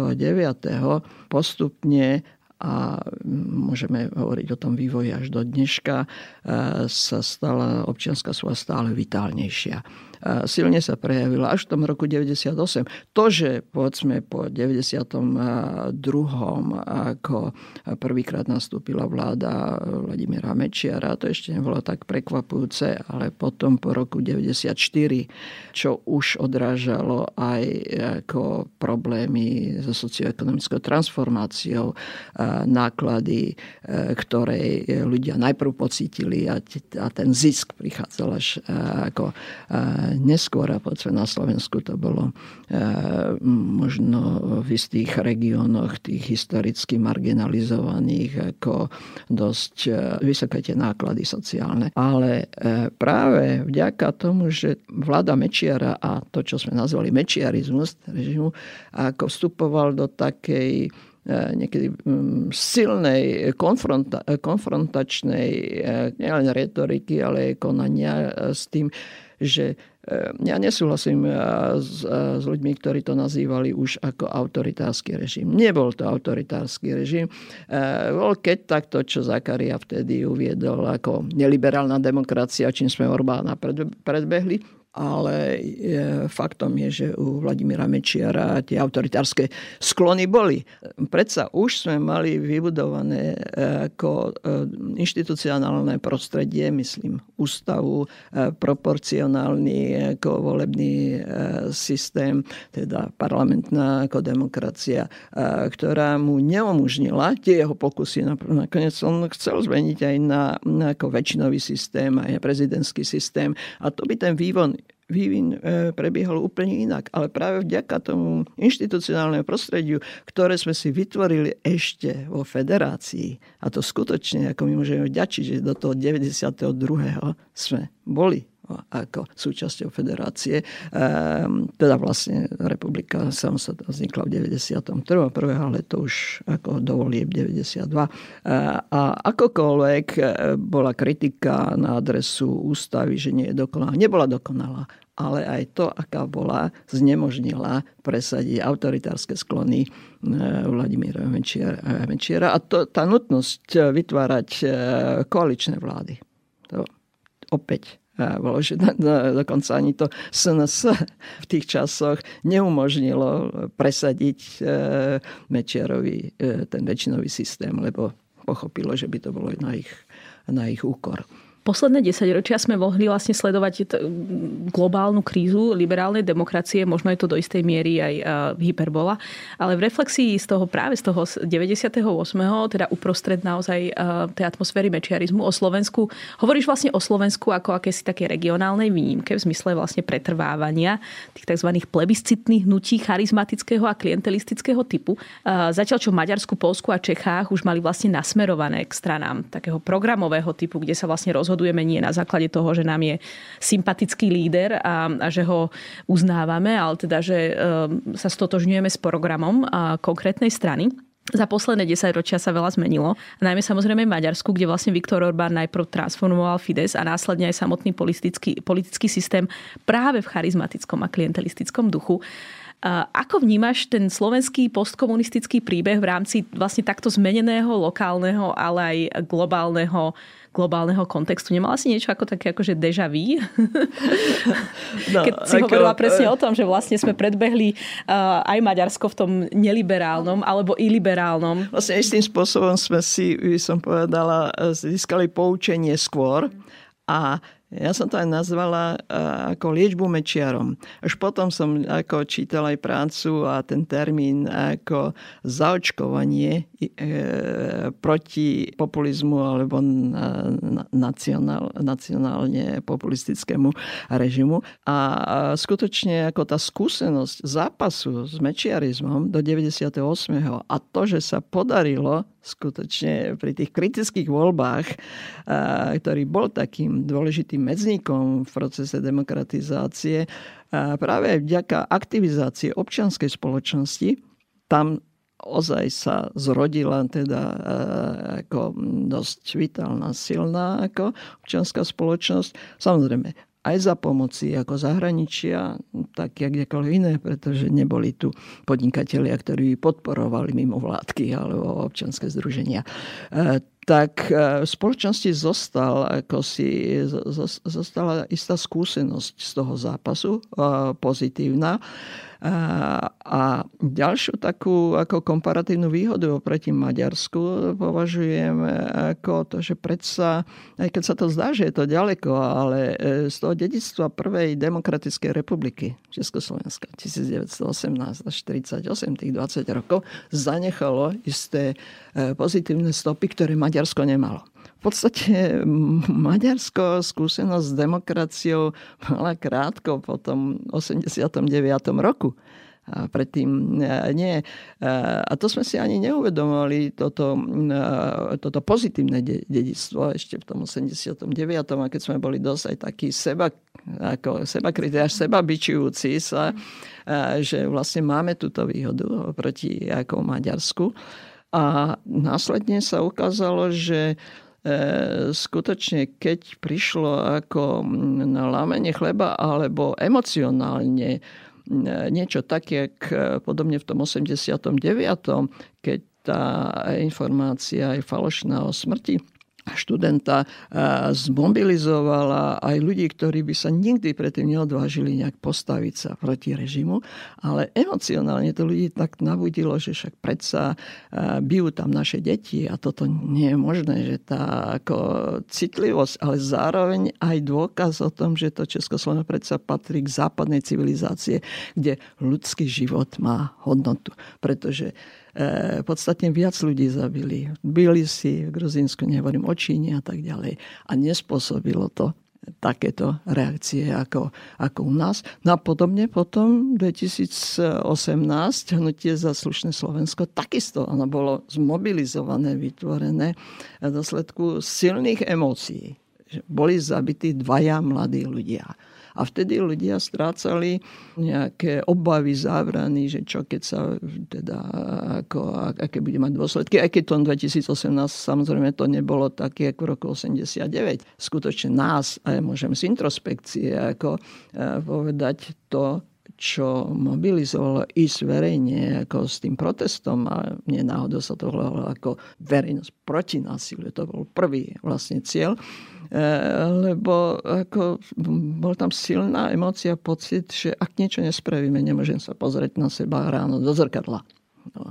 postupne a môžeme hovoriť o tom vývoji až do dneška, e, sa stala občianská svoja stále vitálnejšia silne sa prejavila až v tom roku 98. To, že povedzme po 92. ako prvýkrát nastúpila vláda Vladimíra Mečiara, to ešte nebolo tak prekvapujúce, ale potom po roku 94, čo už odrážalo aj ako problémy so socioekonomickou transformáciou, náklady, e, ktoré ľudia najprv pocítili a ten zisk prichádzal až ako neskôr a na Slovensku to bolo e, možno v istých regiónoch tých historicky marginalizovaných ako dosť e, vysoké tie náklady sociálne. Ale e, práve vďaka tomu, že vláda Mečiara a to, čo sme nazvali mečiarizmus režimu, ako vstupoval do takej niekedy silnej konfronta- konfrontačnej nielen retoriky, ale aj konania s tým, že ja nesúhlasím s, s ľuďmi, ktorí to nazývali už ako autoritársky režim. Nebol to autoritársky režim. Bol keď takto, čo Zakaria vtedy uviedol ako neliberálna demokracia, čím sme Orbána predbehli ale faktom je, že u Vladimíra Mečiara tie autoritárske sklony boli. Predsa už sme mali vybudované e, ako e, inštitucionálne prostredie, myslím, ústavu, e, proporcionálny ako volebný systém, teda parlamentná ako demokracia, ktorá mu neumožnila tie jeho pokusy. Nakoniec on chcel zmeniť aj na, na ako väčšinový systém, aj prezidentský systém. A to by ten vývon vývin e, prebiehal úplne inak. Ale práve vďaka tomu inštitucionálnemu prostrediu, ktoré sme si vytvorili ešte vo federácii, a to skutočne, ako my môžeme vďačiť, že do toho 92. sme boli ako súčasťou federácie. Ehm, teda vlastne republika samostatná vznikla v 91. ale to už ako dovolie 92. Ehm, a akokoľvek e, bola kritika na adresu ústavy, že nie je dokonalá, nebola dokonalá ale aj to, aká bola, znemožnila presadiť autoritárske sklony e, Vladimíra Mečiara. A to, tá nutnosť vytvárať e, koaličné vlády. To opäť bolo, že dokonca ani to SNS v tých časoch neumožnilo presadiť e, Mečiarovi e, ten väčšinový systém, lebo pochopilo, že by to bolo na ich, na ich úkor. Posledné desaťročia sme mohli vlastne sledovať globálnu krízu liberálnej demokracie, možno je to do istej miery aj hyperbola, ale v reflexii z toho práve z toho 98. teda uprostred naozaj tej atmosféry mečiarizmu o Slovensku, hovoríš vlastne o Slovensku ako akési také regionálnej výnimke v zmysle vlastne pretrvávania tých tzv. plebiscitných hnutí charizmatického a klientelistického typu. Zatiaľ čo v Maďarsku, Polsku a Čechách už mali vlastne nasmerované k stranám takého programového typu, kde sa vlastne rozhodli rozhodujeme nie na základe toho, že nám je sympatický líder a, a že ho uznávame, ale teda, že e, sa stotožňujeme s programom konkrétnej strany. Za posledné 10 ročia sa veľa zmenilo. Najmä samozrejme v Maďarsku, kde vlastne Viktor Orbán najprv transformoval Fides a následne aj samotný politický, politický systém práve v charizmatickom a klientelistickom duchu. Ako vnímaš ten slovenský postkomunistický príbeh v rámci vlastne takto zmeneného lokálneho, ale aj globálneho globálneho kontextu. Nemala si niečo ako také akože deja vu? No, Keď si ako, hovorila presne o tom, že vlastne sme predbehli uh, aj Maďarsko v tom neliberálnom alebo iliberálnom. Vlastne istým spôsobom sme si, by som povedala, získali poučenie skôr a ja som to aj nazvala ako liečbu mečiarom. Až potom som ako čítal aj prácu a ten termín ako zaočkovanie e, proti populizmu alebo nacionál, nacionálne populistickému režimu. A skutočne ako tá skúsenosť zápasu s mečiarizmom do 98. a to, že sa podarilo skutočne pri tých kritických voľbách, ktorý bol takým dôležitým medzníkom v procese demokratizácie, práve vďaka aktivizácie občianskej spoločnosti, tam ozaj sa zrodila teda ako dosť vitálna, silná ako občianská spoločnosť. Samozrejme, aj za pomoci ako zahraničia, tak jak kdekoľvek iné, pretože neboli tu podnikatelia, ktorí podporovali mimo vládky alebo občanské združenia e, tak e, v spoločnosti zostal, ako si, zostala istá skúsenosť z toho zápasu, e, pozitívna. A ďalšiu takú ako komparatívnu výhodu oproti Maďarsku považujem ako to, že predsa, aj keď sa to zdá, že je to ďaleko, ale e, z toho dedictva prvej demokratickej republiky Československa 1918 až 48, tých 20 rokov, zanechalo isté e, pozitívne stopy, ktoré Maďarsko nemalo podstate Maďarsko skúsenosť s demokraciou mala krátko po tom 89. roku. A predtým e, nie. E, a to sme si ani neuvedomovali, toto, e, toto pozitívne dedictvo ešte v tom 89. A keď sme boli dosť aj takí seba, ako seba krytí, až seba byčujúci sa, že vlastne máme túto výhodu proti ako Maďarsku. A následne sa ukázalo, že E, skutočne, keď prišlo ako na lámenie chleba alebo emocionálne e, niečo také, e, podobne v tom 89., keď tá informácia je falošná o smrti študenta zmobilizovala aj ľudí, ktorí by sa nikdy predtým neodvážili nejak postaviť sa proti režimu, ale emocionálne to ľudí tak nabudilo, že však predsa bijú tam naše deti a toto nie je možné, že tá ako citlivosť, ale zároveň aj dôkaz o tom, že to Československo predsa patrí k západnej civilizácie, kde ľudský život má hodnotu. Pretože E, podstatne viac ľudí zabili. Byli si v Gruzínsku, nehovorím o Číne a tak ďalej. A nespôsobilo to takéto reakcie ako, ako u nás. No a podobne potom 2018 hnutie za slušné Slovensko takisto ono bolo zmobilizované, vytvorené v dôsledku silných emócií. Boli zabití dvaja mladí ľudia. A vtedy ľudia strácali nejaké obavy, zábrany, že čo keď sa teda, ako, aké bude mať dôsledky. Aj keď to 2018 samozrejme to nebolo také ako v roku 89. Skutočne nás, a ja môžem z introspekcie ako e, povedať to, čo mobilizovalo ísť verejne ako s tým protestom a nie náhodou sa to hľadalo ako verejnosť proti násiliu. To bol prvý vlastne cieľ lebo ako bol tam silná emocia, pocit, že ak niečo nespravíme, nemôžem sa pozrieť na seba ráno do zrkadla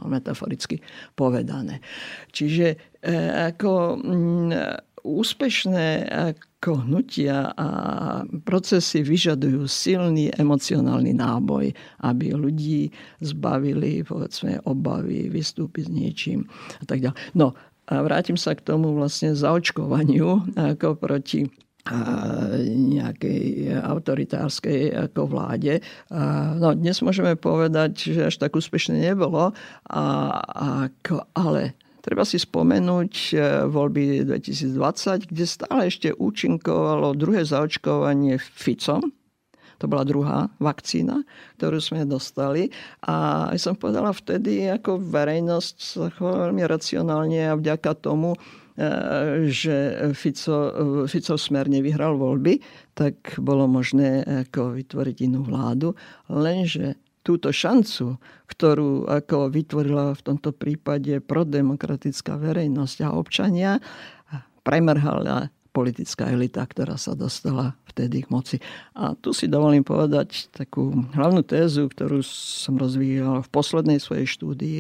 metaforicky povedané. Čiže e, ako úspešné ako hnutia a procesy vyžadujú silný emocionálny náboj, aby ľudí zbavili povedzme, obavy, vystúpiť s niečím a tak ďalej. No a vrátim sa k tomu vlastne zaočkovaniu ako proti nejakej autoritárskej ako vláde. No, dnes môžeme povedať, že až tak úspešne nebolo, a, ako, ale Treba si spomenúť e, voľby 2020, kde stále ešte účinkovalo druhé zaočkovanie Ficom. To bola druhá vakcína, ktorú sme dostali. A som povedala vtedy, ako verejnosť sa veľmi racionálne a vďaka tomu, e, že Fico, Fico smer nevyhral voľby, tak bolo možné ako vytvoriť inú vládu. Lenže túto šancu, ktorú ako vytvorila v tomto prípade prodemokratická verejnosť a občania, premrhala politická elita, ktorá sa dostala vtedy k moci. A tu si dovolím povedať takú hlavnú tézu, ktorú som rozvíjal v poslednej svojej štúdii,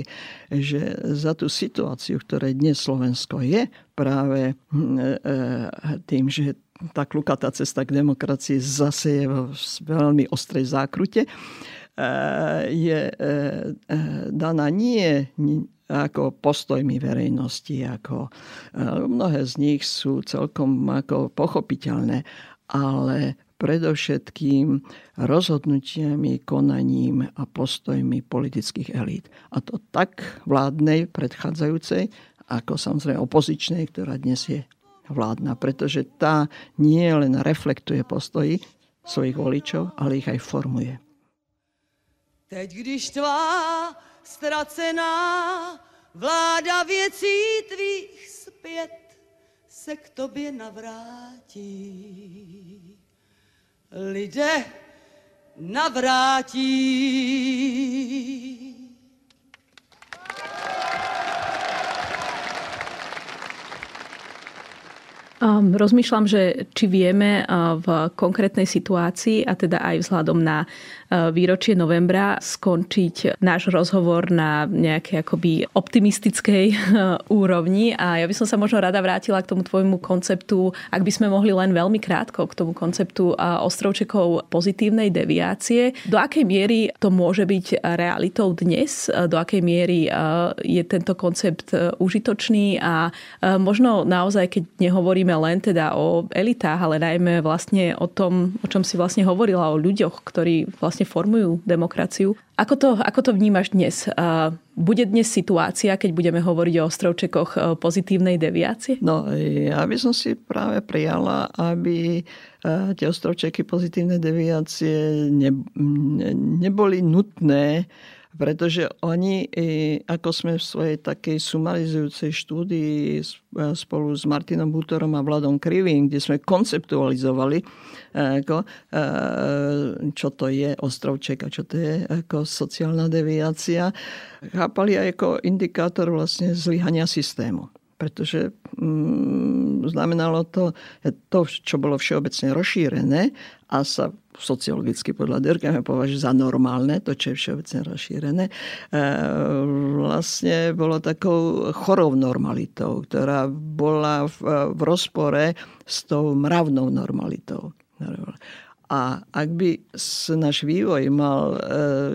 že za tú situáciu, ktorej dnes Slovensko je, práve hm, e, e, tým, že tá klukatá cesta k demokracii zase je v veľmi ostrej zákrute, je e, e, daná nie ako postojmi verejnosti, ako e, mnohé z nich sú celkom ako pochopiteľné, ale predovšetkým rozhodnutiami, konaním a postojmi politických elít. A to tak vládnej, predchádzajúcej, ako samozrejme opozičnej, ktorá dnes je vládna. Pretože tá nie len reflektuje postoji svojich voličov, ale ich aj formuje. Teď, když tvá ztracená vláda věcí tvých zpět se k tobě navrátí. Lidé navrátí. Um, rozmýšľam, že či vieme uh, v konkrétnej situácii a teda aj vzhľadom na uh, výročie novembra skončiť náš rozhovor na nejakej akoby optimistickej uh, úrovni a ja by som sa možno rada vrátila k tomu tvojmu konceptu, ak by sme mohli len veľmi krátko k tomu konceptu ostrovčekov pozitívnej deviácie. Do akej miery to môže byť realitou dnes? Do akej miery je tento koncept užitočný a možno naozaj, keď nehovoríme len teda o elitách, ale najmä vlastne o tom, o čom si vlastne hovorila, o ľuďoch, ktorí vlastne formujú demokraciu. Ako to, ako to vnímaš dnes? Bude dnes situácia, keď budeme hovoriť o ostrovčekoch e, pozitívnej deviácie? No, ja by som si práve prijala, aby e, tie ostrovčeky pozitívnej deviácie ne, neboli nutné pretože oni, ako sme v svojej takej sumarizujúcej štúdii e, spolu s Martinom Butorom a Vladom Krivým, kde sme konceptualizovali, e, ako, e, čo to je ostrovček a čo to je ako sociálna deviácia, chápali aj ako indikátor vlastne zlyhania systému pretože mm, znamenalo to to, čo bolo všeobecne rozšírené a sa sociologicky podľa Durkheima považuje za normálne, to, čo je všeobecne rozšírené, e, vlastne bolo takou chorou normalitou, ktorá bola v, v rozpore s tou mravnou normalitou. A ak by náš vývoj mal e,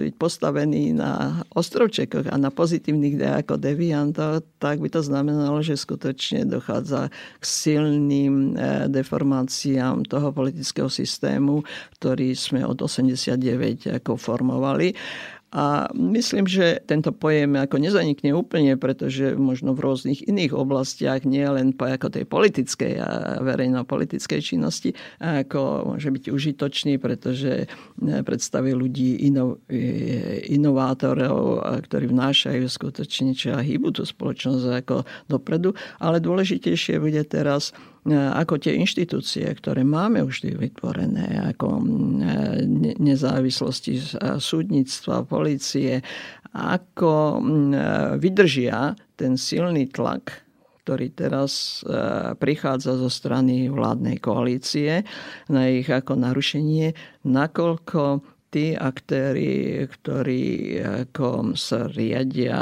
byť postavený na ostrovčekoch a na pozitívnych D ako deviantoch, tak by to znamenalo, že skutočne dochádza k silným e, deformáciám toho politického systému, ktorý sme od 89 ako formovali. A myslím, že tento pojem ako nezanikne úplne, pretože možno v rôznych iných oblastiach, nie len po ako tej politickej a verejno-politickej činnosti, ako môže byť užitočný, pretože e, predstavuje ľudí ino, e, inovátorov, ktorí vnášajú skutočne čo a hýbu tú spoločnosť ako dopredu. Ale dôležitejšie bude teraz ako tie inštitúcie, ktoré máme už vytvorené, ako nezávislosti e, súdnictva, policie, ako e, vydržia ten silný tlak, ktorý teraz prichádza zo strany vládnej koalície na ich ako narušenie, nakoľko tí aktéry, ktorí ako sa riadia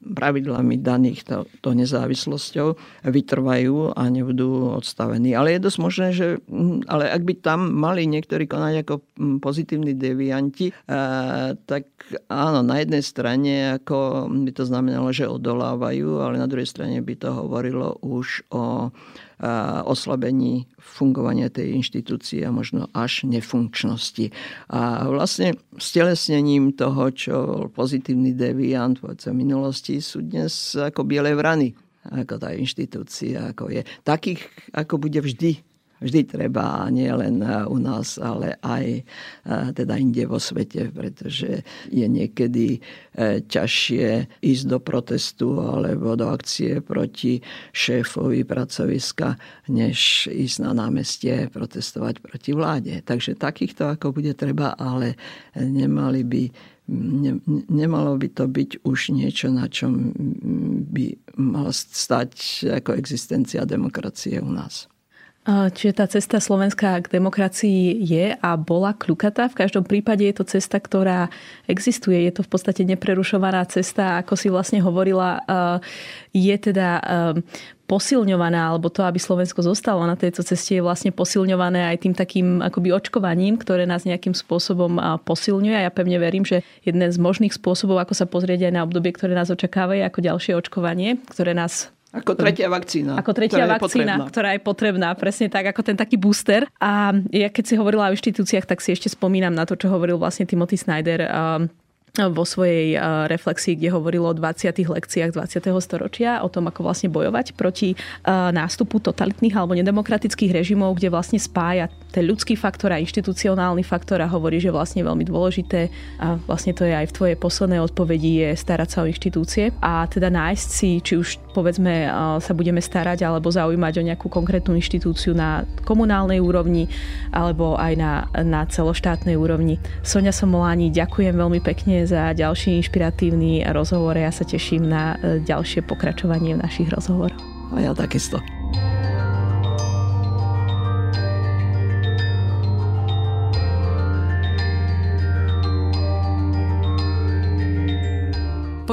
pravidlami daných to, to nezávislosťou, vytrvajú a nebudú odstavení. Ale je dosť možné, že hm, ale ak by tam mali niektorí konať ako hm, pozitívni devianti, tak áno, na jednej strane ako by to znamenalo, že odolávajú, ale na druhej strane by to hovorilo už o oslabení fungovania tej inštitúcie a možno až nefunkčnosti. A vlastne stelesnením toho, čo bol pozitívny deviant v minulosti, sú dnes ako biele vrany ako tá inštitúcia, ako je. Takých, ako bude vždy vždy treba, nie len u nás, ale aj teda inde vo svete, pretože je niekedy e, ťažšie ísť do protestu alebo do akcie proti šéfovi pracoviska, než ísť na námestie protestovať proti vláde. Takže takýchto ako bude treba, ale nemali by ne, nemalo by to byť už niečo, na čom by mala stať ako existencia demokracie u nás. Čiže tá cesta Slovenska k demokracii je a bola kľukatá. V každom prípade je to cesta, ktorá existuje. Je to v podstate neprerušovaná cesta, ako si vlastne hovorila, je teda posilňovaná, alebo to, aby Slovensko zostalo na tejto ceste, je vlastne posilňované aj tým takým akoby očkovaním, ktoré nás nejakým spôsobom posilňuje. Ja pevne verím, že jeden z možných spôsobov, ako sa pozrieť aj na obdobie, ktoré nás očakáva, je ako ďalšie očkovanie, ktoré nás ako tretia vakcína. Ako tretia ktorá vakcína, je ktorá je potrebná. Presne tak, ako ten taký booster. A ja keď si hovorila o inštitúciách, tak si ešte spomínam na to, čo hovoril vlastne Timothy Snyder vo svojej reflexii, kde hovorilo o 20. lekciách 20. storočia, o tom, ako vlastne bojovať proti nástupu totalitných alebo nedemokratických režimov, kde vlastne spája ten ľudský faktor a inštitucionálny faktor a hovorí, že vlastne veľmi dôležité a vlastne to je aj v tvojej poslednej odpovedi je starať sa o inštitúcie a teda nájsť si, či už povedzme sa budeme starať alebo zaujímať o nejakú konkrétnu inštitúciu na komunálnej úrovni alebo aj na, na celoštátnej úrovni. Sonia Somoláni, ďakujem veľmi pekne za ďalší inšpiratívny rozhovor. Ja sa teším na e, ďalšie pokračovanie v našich rozhovoroch. A ja takisto.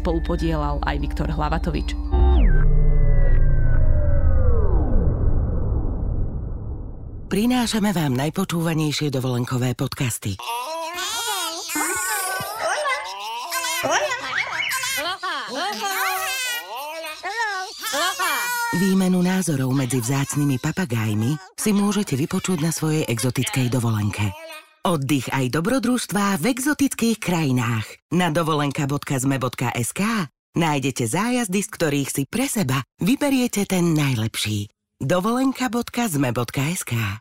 spolu podielal aj Viktor Hlavatovič. Prinášame vám najpočúvanejšie dovolenkové podcasty. Výmenu názorov medzi vzácnými papagajmi si môžete vypočuť na svojej exotickej dovolenke. Oddych aj dobrodružstvá v exotických krajinách. Na dovolenka.zme.sk nájdete zájazdy, z ktorých si pre seba vyberiete ten najlepší. dovolenka.zme.sk